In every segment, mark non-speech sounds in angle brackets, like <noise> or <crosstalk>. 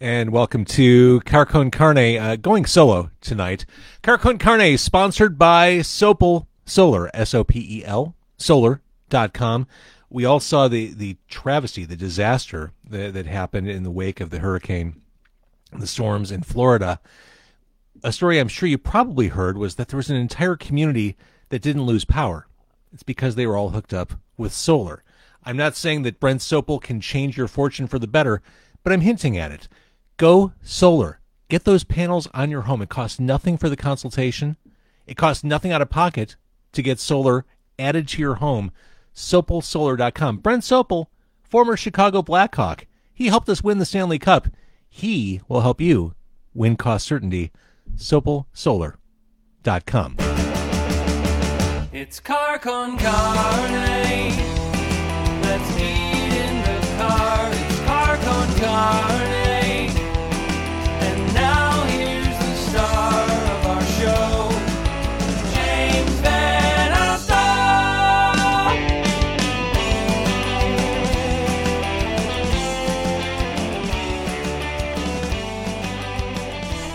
and welcome to Car Con Carne, uh, going solo tonight. Car Con Carne, sponsored by Sopel Solar, S O P E L, solar.com. We all saw the, the travesty, the disaster that, that happened in the wake of the hurricane, the storms in Florida. A story I'm sure you probably heard was that there was an entire community that didn't lose power. It's because they were all hooked up with solar. I'm not saying that Brent Sopel can change your fortune for the better, but I'm hinting at it. Go solar. Get those panels on your home. It costs nothing for the consultation. It costs nothing out of pocket to get solar added to your home. SopelSolar.com. Brent Sopel, former Chicago Blackhawk. He helped us win the Stanley Cup. He will help you win cost certainty. SopelSolar.com. It's car con carne. Let's eat in the car. It's car con carne.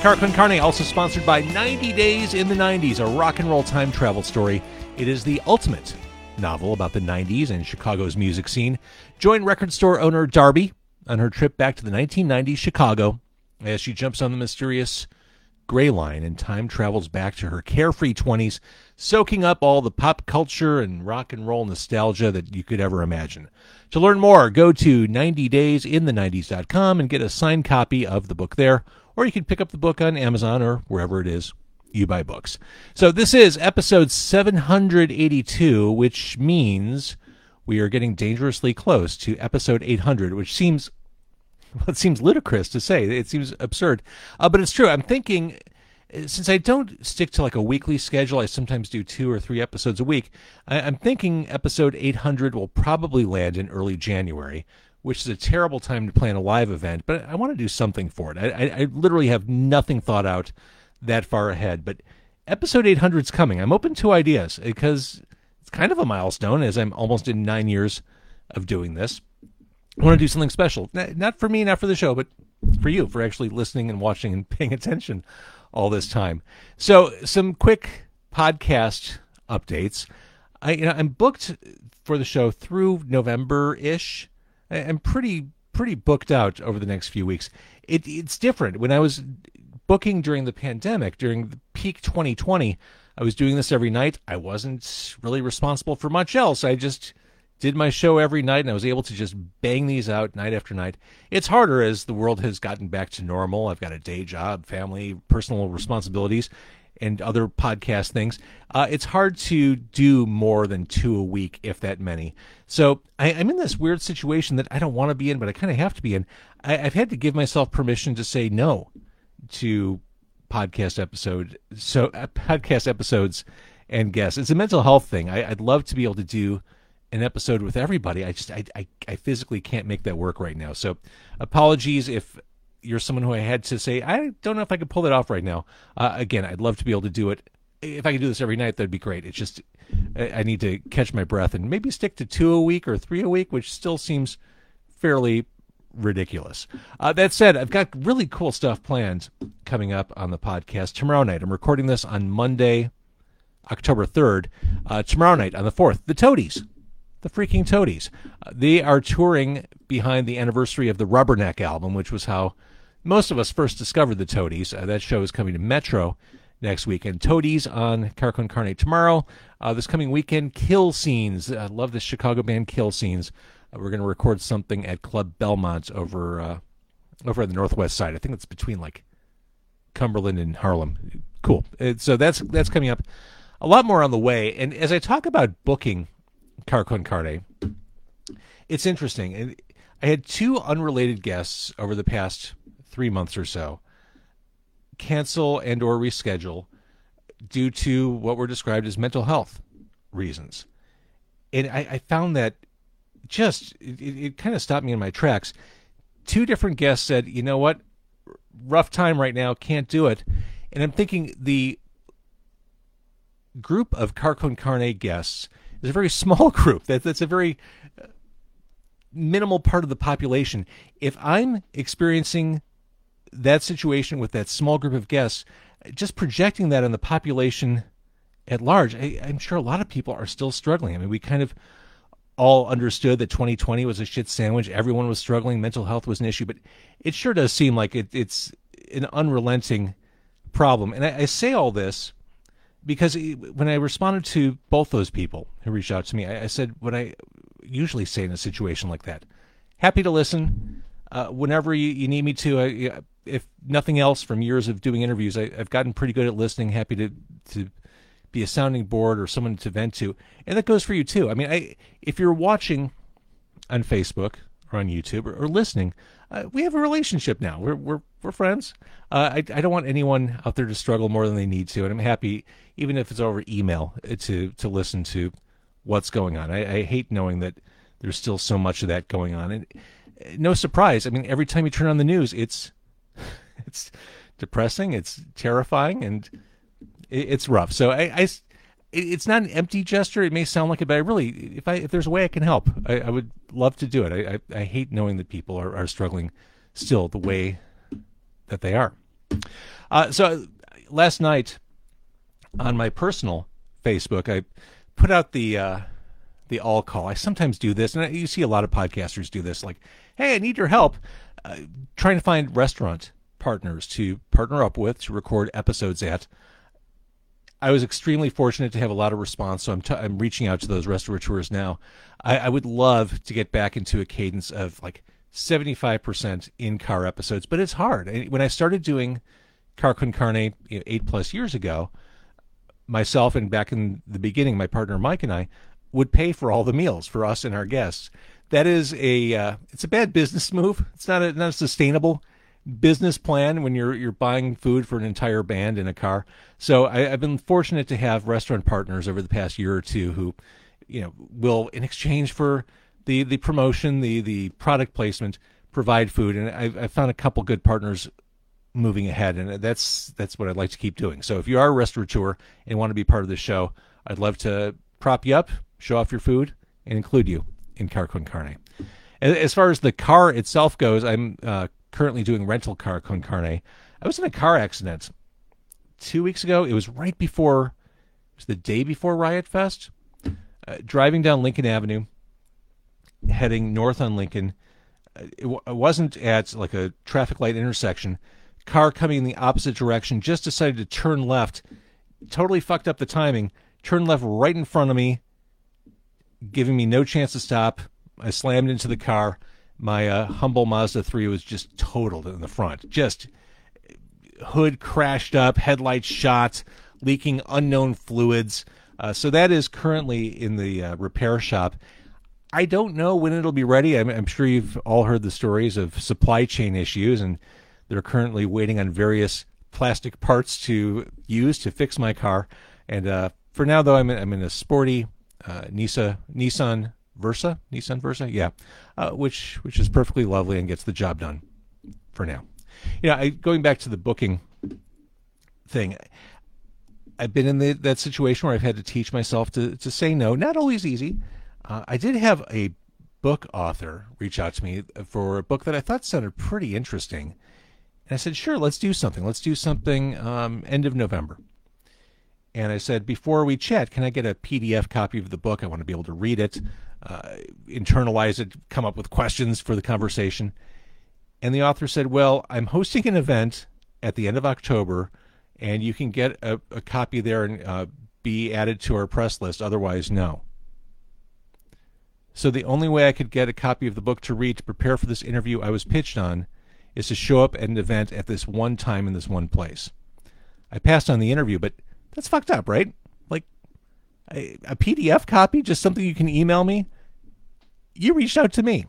Car Con Carne also sponsored by 90 Days in the 90s, a rock and roll time travel story. It is the ultimate novel about the 90s and Chicago's music scene. Join record store owner Darby on her trip back to the 1990s Chicago as she jumps on the mysterious gray line and time travels back to her carefree 20s, soaking up all the pop culture and rock and roll nostalgia that you could ever imagine. To learn more, go to 90daysinthe90s.com and get a signed copy of the book there, or you can pick up the book on Amazon or wherever it is you buy books. So this is episode 782, which means we are getting dangerously close to episode 800, which seems <laughs> well, it seems ludicrous to say. It seems absurd, uh, but it's true. I'm thinking uh, since I don't stick to like a weekly schedule, I sometimes do two or three episodes a week. I, I'm thinking episode 800 will probably land in early January, which is a terrible time to plan a live event. But I want to do something for it. I, I, I literally have nothing thought out that far ahead. But episode 800 is coming. I'm open to ideas because it's kind of a milestone, as I'm almost in nine years of doing this. I want to do something special. Not for me, not for the show, but for you, for actually listening and watching and <laughs> paying attention all this time. So, some quick podcast updates. I, you know, I'm booked for the show through November ish. I'm pretty pretty booked out over the next few weeks. It, it's different. When I was booking during the pandemic, during the peak 2020, I was doing this every night. I wasn't really responsible for much else. I just did my show every night and I was able to just bang these out night after night. It's harder as the world has gotten back to normal. I've got a day job, family, personal responsibilities, and other podcast things. Uh, it's hard to do more than two a week, if that many. So I, I'm in this weird situation that I don't want to be in, but I kind of have to be in. I, I've had to give myself permission to say no to podcast episode so uh, podcast episodes and guests. It's a mental health thing. I, I'd love to be able to do an episode with everybody. I just I, I I physically can't make that work right now. So apologies if you're someone who I had to say I don't know if I could pull that off right now. Uh, again, I'd love to be able to do it. If I could do this every night, that'd be great. It's just I, need to catch my breath and maybe stick to two a week or three a week, which still seems fairly ridiculous. Uh, that said, I've got really cool stuff planned coming up on the podcast tomorrow night. I'm recording this on Monday, October 3rd. Uh, tomorrow night on the 4th, the Toadies. The freaking Toadies. Uh, they are touring behind the anniversary of the Rubberneck album, which was how most of us first discovered the Toadies. Uh, that show is coming to Metro next weekend. Toadies on Car Con Carne tomorrow. Uh, this coming weekend, Kill Scenes. I love this Chicago band, Kill Scenes. Uh, we're going to record something at Club Belmont over uh, over on the northwest side. I think it's between like Cumberland and Harlem. Cool. Uh, so that's that's coming up. A lot more on the way. And as I talk about booking Car Con Carne, it's interesting. I had two unrelated guests over the past three months or so cancel and or reschedule due to what were described as mental health reasons. And I, I found that just it, it kind of stopped me in my tracks. Two different guests said, "You know what? Rough time right now. Can't do it." And I'm thinking the group of Car Con Carne guests is a very <laughs> small group. That that's a very minimal part of the population. If I'm experiencing that situation with that small group of guests, just projecting that on the population at large, I, I'm sure a lot of people are still struggling. I mean, we kind of all understood that 2020 was a shit sandwich. Everyone was struggling. Mental health was an issue, but it sure does seem like it, it's an unrelenting problem. And I, I, say all this because when I responded to both those people who reached out to me, I, I said what I usually say in a situation like that happy to listen. Uh, whenever you, you, need me to, I, if nothing else from years of doing interviews, I, have gotten pretty good at listening. Happy to to be a sounding board or someone to vent to, and that goes for you too. I mean, I, if you're watching on Facebook or on YouTube or, or listening, uh, we have a relationship now. We're we're we're friends. Uh, I I don't want anyone out there to struggle more than they need to, and I'm happy even if it's over email uh, to to listen to what's going on. I, I hate knowing that there's still so much of that going on, and uh, no surprise. I mean, every time you turn on the news, it's <laughs> it's depressing, it's terrifying, and it's rough. So I, I, it's not an empty gesture. It may sound like it, but I really, if I if there's a way I can help, I, I would love to do it. I, I, I hate knowing that people are, are struggling still the way that they are. Uh, so last night on my personal Facebook, I put out the uh, the all call. I sometimes do this, and you see a lot of podcasters do this. Like, hey, I need your help uh, trying to find restaurant partners to partner up with to record episodes at I was extremely fortunate to have a lot of response, so I'm, t- I'm reaching out to those restaurateurs now. I, I would love to get back into a cadence of like 75% in car episodes, but it's hard. When I started doing Car Con Carne you know, eight plus years ago, myself and back in the beginning, my partner Mike and I would pay for all the meals for us and our guests. That is a uh, it's a bad business move. It's not a, not a sustainable business plan when you're you're buying food for an entire band in a car. So I, have been fortunate to have restaurant partners over the past year or two who, you know, will in exchange for the the promotion, the the product placement, provide food. And I've, I've found a couple good partners moving ahead, and that's that's what I'd like to keep doing. So if you are a restaurateur and want to be part of the show, I'd love to prop you up, show off your food, and include you in Car Con Carne. As far as the car itself goes, I'm uh, currently doing rental car con carne. I was in a car accident two weeks ago. It was right before, it was the day before Riot Fest. Uh, driving down Lincoln Avenue, heading north on Lincoln. Uh, it, wasn't at like a traffic light intersection. Car coming in the opposite direction just decided to turn left. Totally fucked up the timing. Turned left right in front of me, giving me no chance to stop. I slammed into the car my uh, humble Mazda 3 was just totaled in the front. Just hood crashed up, headlights shot, leaking unknown fluids. Uh, so that is currently in the uh, repair shop. I don't know when it'll be ready. I'm, I'm, sure you've all heard the stories of supply chain issues, and they're currently waiting on various plastic parts to use to fix my car. And uh, for now, though, I'm in, I'm in a sporty uh, Nissan Nissan Versa, Nissan Versa, yeah, uh, which which is perfectly lovely and gets the job done for now. You know, I, going back to the booking thing, I've been in the, that situation where I've had to teach myself to to say no. Not always easy. Uh, I did have a book author reach out to me for a book that I thought sounded pretty interesting, and I said, "Sure, let's do something. Let's do something um, end of November." And I said, before we chat, can I get a PDF copy of the book? I want to be able to read it uh, internalize it, come up with questions for the conversation. And the author said, Well, I'm hosting an event at the end of October, and you can get a, a copy there and uh, be added to our press list. Otherwise, no. So the only way I could get a copy of the book to read to prepare for this interview I was pitched on is to show up at an event at this one time in this one place. I passed on the interview, but that's fucked up, right? a, a PDF copy, just something you can email me, you reached out to me.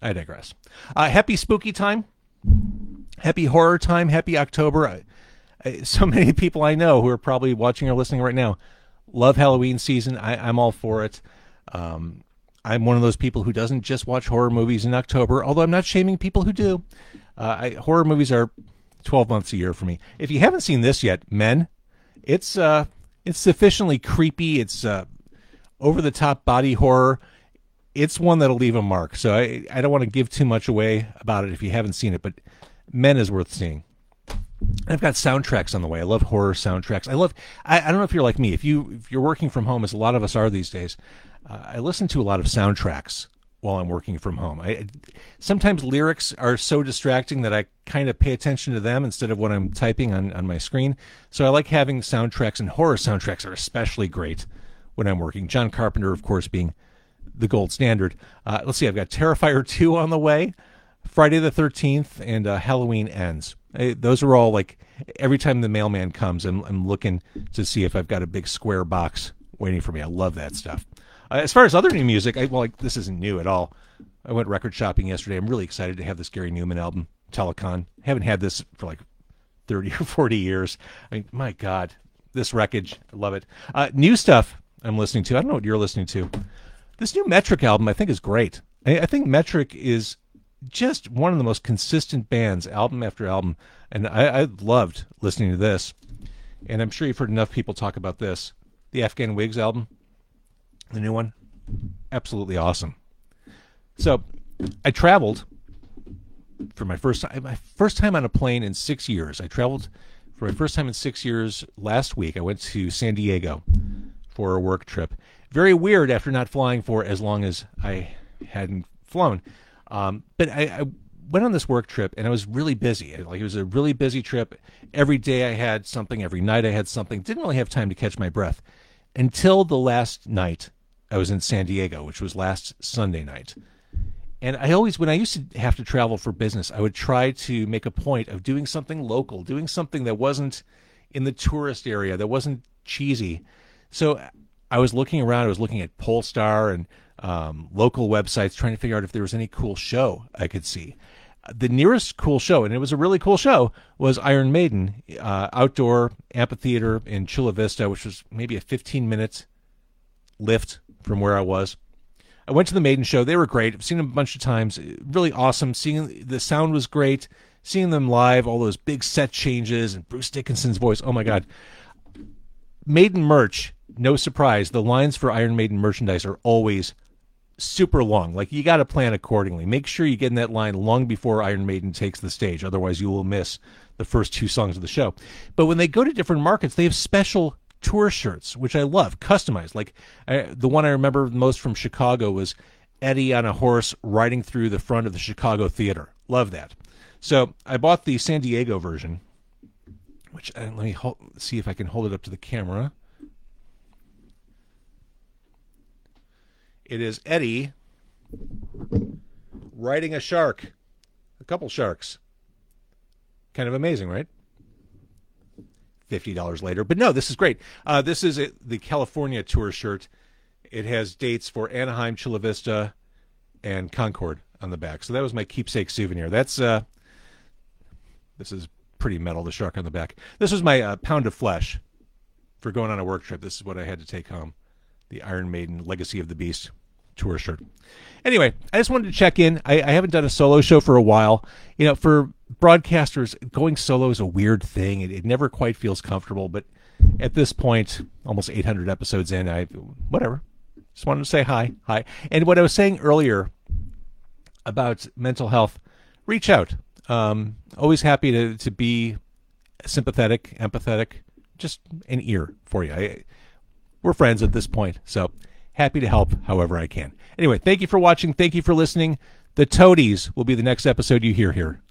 I digress. Uh, happy spooky time. Happy horror time. Happy October. I, I, <laughs> so many people I know who are probably watching or listening right now love Halloween season. I, am all for it. Um, I'm one of those people who doesn't just watch horror movies in October, although I'm not shaming people who do. Uh, I, horror movies are 12 months a year for me. If you haven't seen this yet, men, it's uh, it's sufficiently creepy. It's uh, over the top body horror. It's one that'll leave a mark. So I, I don't want to give too much away about it if you haven't seen it, but Men is worth seeing. I've got soundtracks on the way. I love horror soundtracks. I love. I, I don't know if you're like me. If you if you're working from home, as a lot of us are these days, uh, I listen to a lot of soundtracks while I'm working from home. I sometimes lyrics are so distracting that I kind of pay attention to them instead of what I'm typing on on my screen. So I like having soundtracks, and horror soundtracks are especially great when I'm working. John Carpenter, of course, being the gold standard. Uh, let's see. I've got Terrifier <laughs> two on the way. Friday the 13th and uh, Halloween ends. I, those are all like every time the mailman comes, I'm, I'm looking to see if I've got a big square box waiting for me. I love that stuff. Uh, as far as other new music, I, well, like, this isn't new at all. I went record shopping yesterday. I'm really excited to have this Gary Numan album, Telekon. haven't had this for like 30 <laughs> or 40 years. I mean, my God, this wreckage. I love it. Uh, new stuff I'm listening to. I don't know what you're listening to. This new Metric album, I think, is great. I, I think Metric is just one of the most consistent bands, album after album. And I, I loved listening to this. And I'm sure you've heard enough people talk about this. The Afghan Whigs album, the new one, absolutely awesome. So I traveled for my first time, my first time on a plane in six years. I traveled for my first time in six years last week. I went to San Diego for a work trip. Very weird after not flying for as long as I hadn't flown. Um, but I, I, went on this work trip and I was really busy. Like it was a really busy trip. Every day I had something. Every night I had something. Didn't really have time to catch my breath until the last night I was in San Diego, which was last Sunday night. And I always, when I used to have to travel for business, I would try to make a point of doing something local, doing something that wasn't in the tourist area, that wasn't cheesy. So I was looking around. I was looking at Pollstar and um, local websites, trying to figure out if there was any cool show I could see. The nearest cool show, and it was a really cool show, was Iron Maiden uh, outdoor amphitheater in Chula Vista, which was maybe a 15 minute lift from where I was. I went to the Maiden show. They were great. I've seen them a bunch of times. Really awesome. Seeing the sound was great. Seeing them live, all those big set changes and Bruce Dickinson's voice. Oh my God. Maiden merch, no surprise. The lines for Iron Maiden merchandise are always super long. Like you got to plan accordingly. Make sure you get in that line long before Iron Maiden takes the stage. Otherwise, you will miss the first two songs of the show. But when they go to different markets, they have special tour shirts, which I love, customized. Like I, the one I remember most from Chicago was Eddie on a horse riding through the front of the Chicago theater. Love that. So I bought the San Diego version, which uh, let me hold, see if I can hold it up to the camera. It is Eddie riding a shark, a couple sharks. Kind of amazing, right? $50 later. But no, this is great. Uh, this is a, the California tour shirt. It has dates for Anaheim, Chula Vista, and Concord on the back. So that was my keepsake souvenir. That's uh, this is pretty metal. The shark on the back. This was my uh, pound of flesh for going on a work trip. This is what I had to take home. The Iron Maiden Legacy of the Beast tour shirt. Anyway, I just wanted to check in. I, I haven't done a solo show for a while. You know, for broadcasters, going solo is a weird thing. It, it never quite feels comfortable. But at this point, almost 800 episodes in, I whatever. Just wanted to say hi, hi. And what I was saying earlier about mental health, reach out. Um, always happy to to be sympathetic, empathetic, just an ear for you. I, we're friends at this point, so happy to help however I can. Anyway, thank you for watching. Thank you for listening. The Toadies will be the next episode you hear here